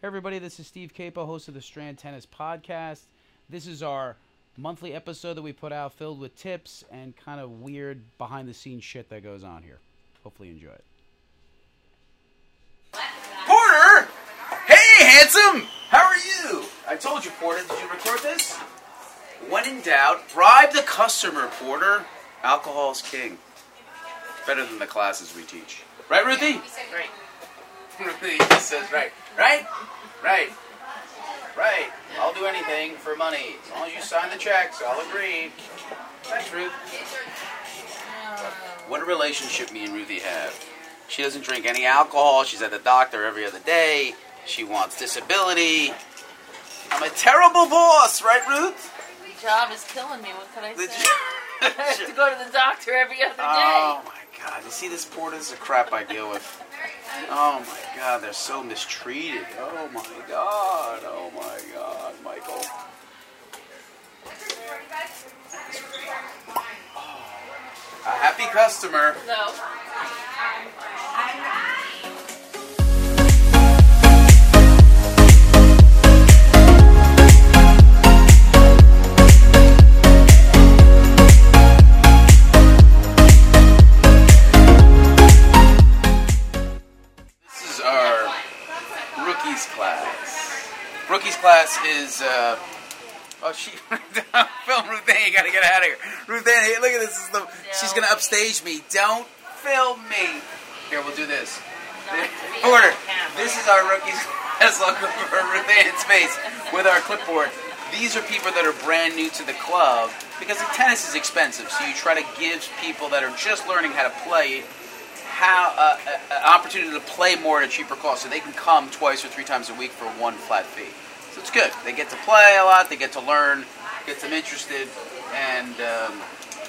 Hey everybody, this is Steve Capo, host of the Strand Tennis Podcast. This is our monthly episode that we put out filled with tips and kind of weird behind the scenes shit that goes on here. Hopefully you enjoy it. Porter! Hey, handsome! How are you? I told you, Porter. Did you record this? When in doubt, bribe the customer, Porter. Alcohol's king. Better than the classes we teach. Right, Ruthie? Right. Ruthie just says right. Right? Right. Right. I'll do anything for money. As long as you sign the checks, I'll agree. Thanks, Ruth. Oh. What a relationship me and Ruthie have. She doesn't drink any alcohol. She's at the doctor every other day. She wants disability. I'm a terrible boss, right, Ruth? The job is killing me. What could I The say? I have to go to the doctor every other day. Oh my god, you see this? This is the crap I deal with. Oh my god, they're so mistreated. Oh my god, oh my god, Michael. Oh, a happy customer. No. Rookies class is. Uh, oh, she film Ruth Ann. You gotta get out of here. Ruth Ann, hey, look at this. this is the, she's gonna upstage me. Don't film me. Here, we'll do this. Porter, this is our rookies class logo for Ruth Ann's face with our clipboard. These are people that are brand new to the club because the tennis is expensive. So you try to give people that are just learning how to play how uh, an opportunity to play more at a cheaper cost, so they can come twice or three times a week for one flat fee. So it's good. They get to play a lot. They get to learn. Gets them interested, and um,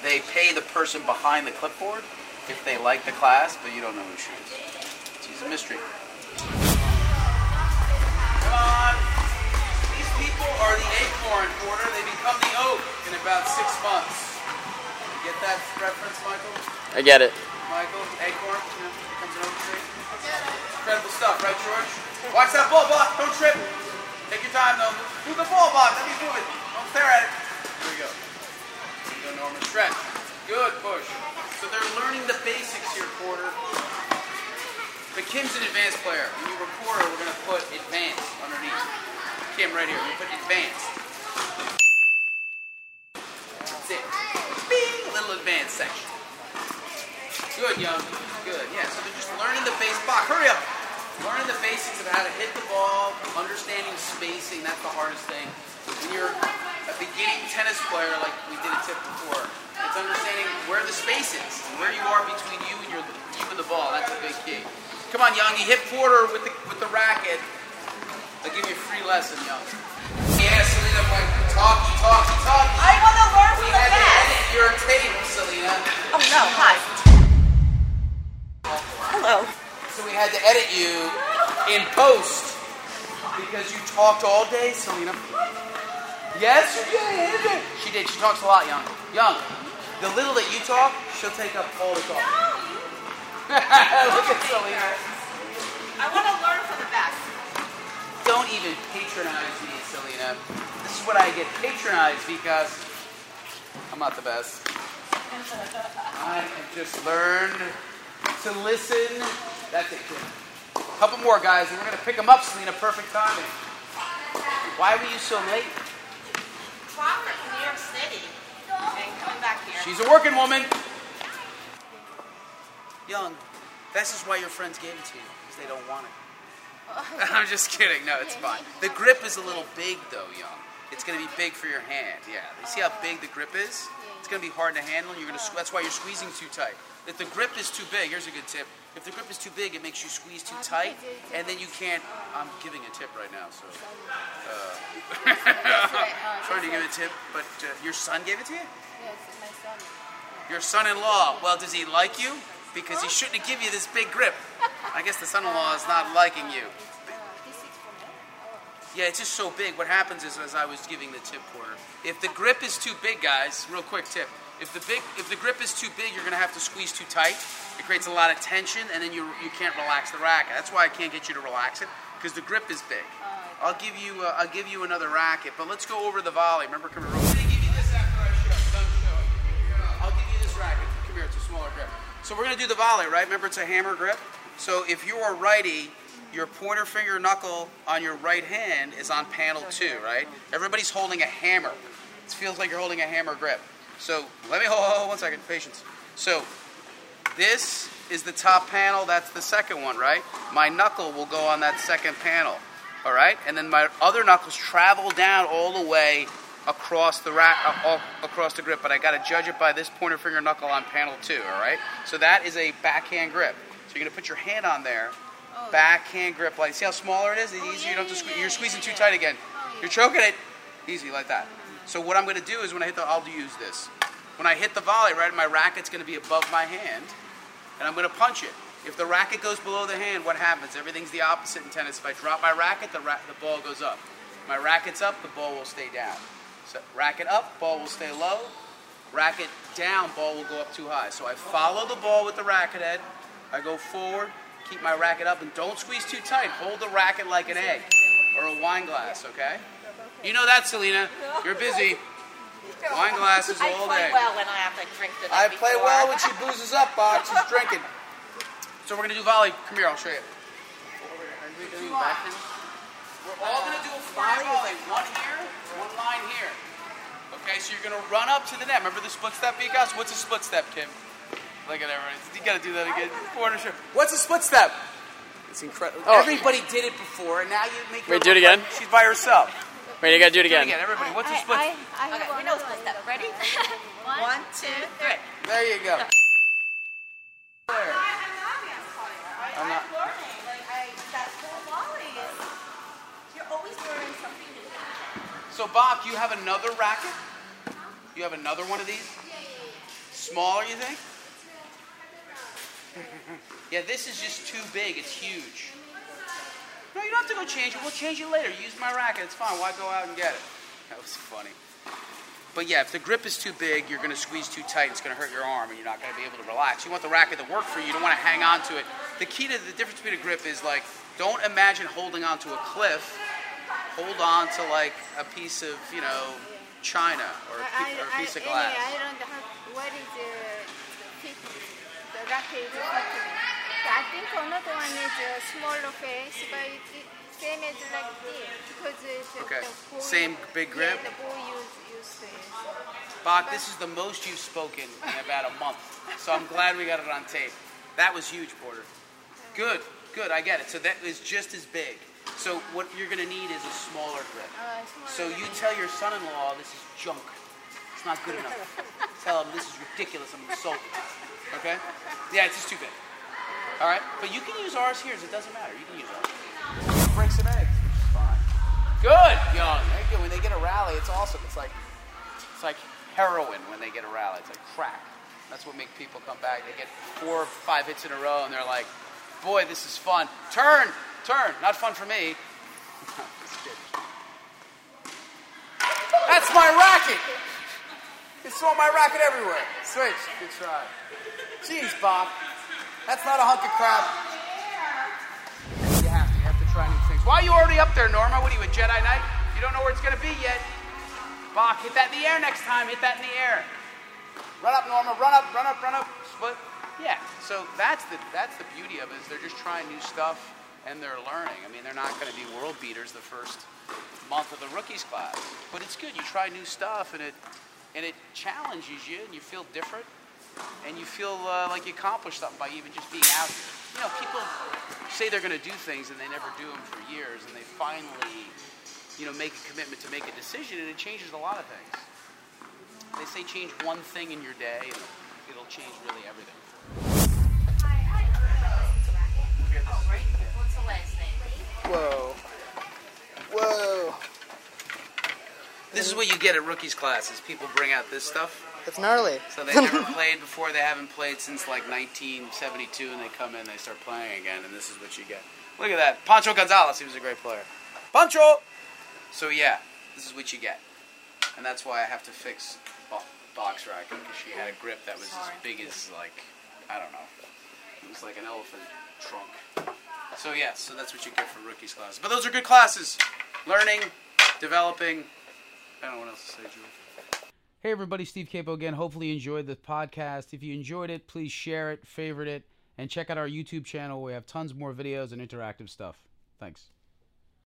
they pay the person behind the clipboard if they like the class, but you don't know who she is. She's a mystery. Come on. These people are the acorn porter. They become the oak in about six months. You get that reference, Michael? I get it. Michael, Acorn, you know, becomes an oak. Incredible stuff, right, George? Watch that ball Bob. Don't trip. Take your time, though. Move the ball Bob. Let me move it. Don't stare at it. Here we go. Here we go, Norman. Stretch. Good push. So they're learning the basics here, Porter. But Kim's an advanced player. When you record her, we're going to put advanced underneath. Kim, right here. We put advanced. That's it. Bing! A little advanced section. Good, young. Good. Yeah. So they're just learning the base block. Hurry up. Learning the basics of how to hit the ball, understanding spacing. That's the hardest thing. When you're a beginning tennis player, like we did a tip before, it's understanding where the space is, where you are between you and your you and the ball. That's a big key. Come on, young. You hit Porter with the with the racket. I'll give you a free lesson, young. Yeah, Selena, boy, talky, talky, talky. I want to learn We from the had to best. edit your tape, Selena. Oh no! Hi. Hello. So we had to edit you in post because you talked all day, Selena. Yes, you did. She did. She talks a lot, Young. Young, the little that you talk, she'll take up all the talk. Look at Selena. I want to learn from the best. Don't even patronize me, Selena. This is what I get patronized because I'm not the best. I have just learned to listen. That's it, kid. Couple more guys, and we're gonna pick them up, Selena. Perfect timing. Why were you so late? Proper from New York City and coming back here. She's a working woman. Young, this is why your friends gave it to you, because they don't want it. I'm just kidding. No, it's fine. The grip is a little big, though, Young. It's going to be big for your hand. Yeah. You see how big the grip is? It's going to be hard to handle. You're going to. That's why you're squeezing too tight. If the grip is too big, here's a good tip. If the grip is too big, it makes you squeeze too tight, and then you can't. I'm giving a tip right now, so. Uh, trying to give a tip, but uh, your son gave it to you. Yes, my son. Your son-in-law. Well, does he like you? Because he shouldn't have give you this big grip. I guess the son-in-law is not liking you. Yeah, it's just so big. What happens is, as I was giving the tip porter, if the grip is too big, guys, real quick tip. If the big, if the grip is too big, you're gonna have to squeeze too tight. It creates a lot of tension, and then you you can't relax the racket. That's why I can't get you to relax it because the grip is big. Oh, I'll give you uh, I'll give you another racket, but let's go over the volley. Remember, come here. I'm gonna give you this after I show. Done show. I'll give you this racket. Come here, it's a smaller grip. So we're gonna do the volley, right? Remember, it's a hammer grip. So if you are righty, your pointer finger knuckle on your right hand is on panel two, right? Everybody's holding a hammer. It feels like you're holding a hammer grip. So let me hold, hold one second, patience. So this is the top panel. That's the second one, right? My knuckle will go on that second panel, all right? And then my other knuckles travel down all the way across the rack, uh, across the grip. But I got to judge it by this pointer finger knuckle on panel two, all right? So that is a backhand grip. So you're gonna put your hand on there, Oh. backhand grip. Like, see how smaller it is? It's Oh, easy. yeah, you don't have to squeeze. yeah, You're squeezing yeah, too tight again. Oh. You're choking it. Easy like that. So what I'm gonna do is when I hit the, I'll use this. When I hit the volley, right, my racket's gonna be above my hand, and I'm gonna punch it. If the racket goes below the hand, what happens? Everything's the opposite in tennis. If I drop my racket, the, ra- the ball goes up. My racket's up, the ball will stay down. So racket up, ball will stay low. Racket down, ball will go up too high. So I follow the ball with the racket head. I go forward, keep my racket up, and don't squeeze too tight. Hold the racket like an egg or a wine glass, okay? You know that, Selena. You're busy. Wine glasses all day. I all play day. well when I have to drink the I play before. well when she boozes up, Box. She's drinking. So we're gonna do volley. Come here, I'll show you. We're all gonna do a fire volley. One here, one line here. Okay, so you're gonna run up to the net. Remember the split step, Vikas? What's a split step, Kim? Look at everybody. You gotta do that again. Corner shirt. What's a split step? It's incredible. Oh. Everybody did it before, and now you make her Wait, do it look like again? She's by herself. Wait, you gotta do it Do it again. again, everybody. What's a I, split? I, I have Okay, we know other split one. step. Ready? One, One, two, three. There you go. I'm not learning. Like I, that whole volley is. You're always learning something new. So, Bob, you have another racket? You have another one of these? Smaller, you think? Yeah, this is just too big. It's huge. No, you don't have to go change it. We'll change it later. Use my racket. It's fine. Why go out and get it? That was funny. But yeah, if the grip is too big, you're going to squeeze too tight. It's going to hurt your arm, and you're not going to be able to relax. You want the racket to work for you. You don't want to hang on to it. The key to the difference between a grip is like, don't imagine holding onto a cliff. Hold on to like a piece of, you know, china or a, I, pi- or a I, piece of I, glass. I don't know what is the, fit, the racket is fitting. I think another one is a smaller face, but it, same as like this because it's Okay. the Same big grip? Yeah, the ball use use this. Bach, this is the most you've spoken in about a month. So I'm glad we got it on tape. That was huge, Porter. Good, good, I get it. So that is just as big. So what you're gonna need is a smaller grip. Uh, smaller So you tell your son-in-law this is junk. It's not good enough. tell him this is ridiculous. I'm insulted. Okay? Yeah, it's just too big. All right, but you can use ours here. It doesn't matter. You can use ours. Break some eggs, which is fine. Good, young. When they get a rally, it's awesome. It's like it's like heroin when they get a rally. It's like crack. That's what makes people come back. They get four or five hits in a row, and they're like, "Boy, this is fun." Turn, turn. Not fun for me. That's my racket. You throw my racket everywhere. Switch. Good try. Jeez, Bob. That's not a hunk of crap. You have to. You have to try new things. Why are you already up there, Norma? What are you, a Jedi Knight? You don't know where it's going to be yet. Bach, hit that in the air next time. Hit that in the air. Run up, Norma. Run up, run up, run up. Split. Yeah. So that's the that's the beauty of it is they're just trying new stuff and they're learning. I mean, they're not going to be world beaters the first month of the rookies class, but it's good. You try new stuff and it and it challenges you and you feel different and you feel uh, like you accomplished something by even just being out here. You know, people say they're going to do things and they never do them for years, and they finally, you know, make a commitment to make a decision, and it changes a lot of things. They say change one thing in your day, and it'll change really everything. What's the last name? Whoa. Whoa. This is what you get at rookies classes. People bring out this stuff. It's gnarly. So they never played before. They haven't played since like 1972, and they come in, they start playing again, and this is what you get. Look at that, Pancho Gonzales. He was a great player. Pancho. So yeah, this is what you get, and that's why I have to fix bo- box racket because she had a grip that was as big as like I don't know. It was like an elephant trunk. So yes, so that's what you get for rookies classes. But those are good classes. Learning, developing. I don't know what else to say. Hey everybody, Steve Capo again. Hopefully you enjoyed the podcast. If you enjoyed it, please share it, favorite it, and check out our YouTube channel. We have tons more videos and interactive stuff. Thanks.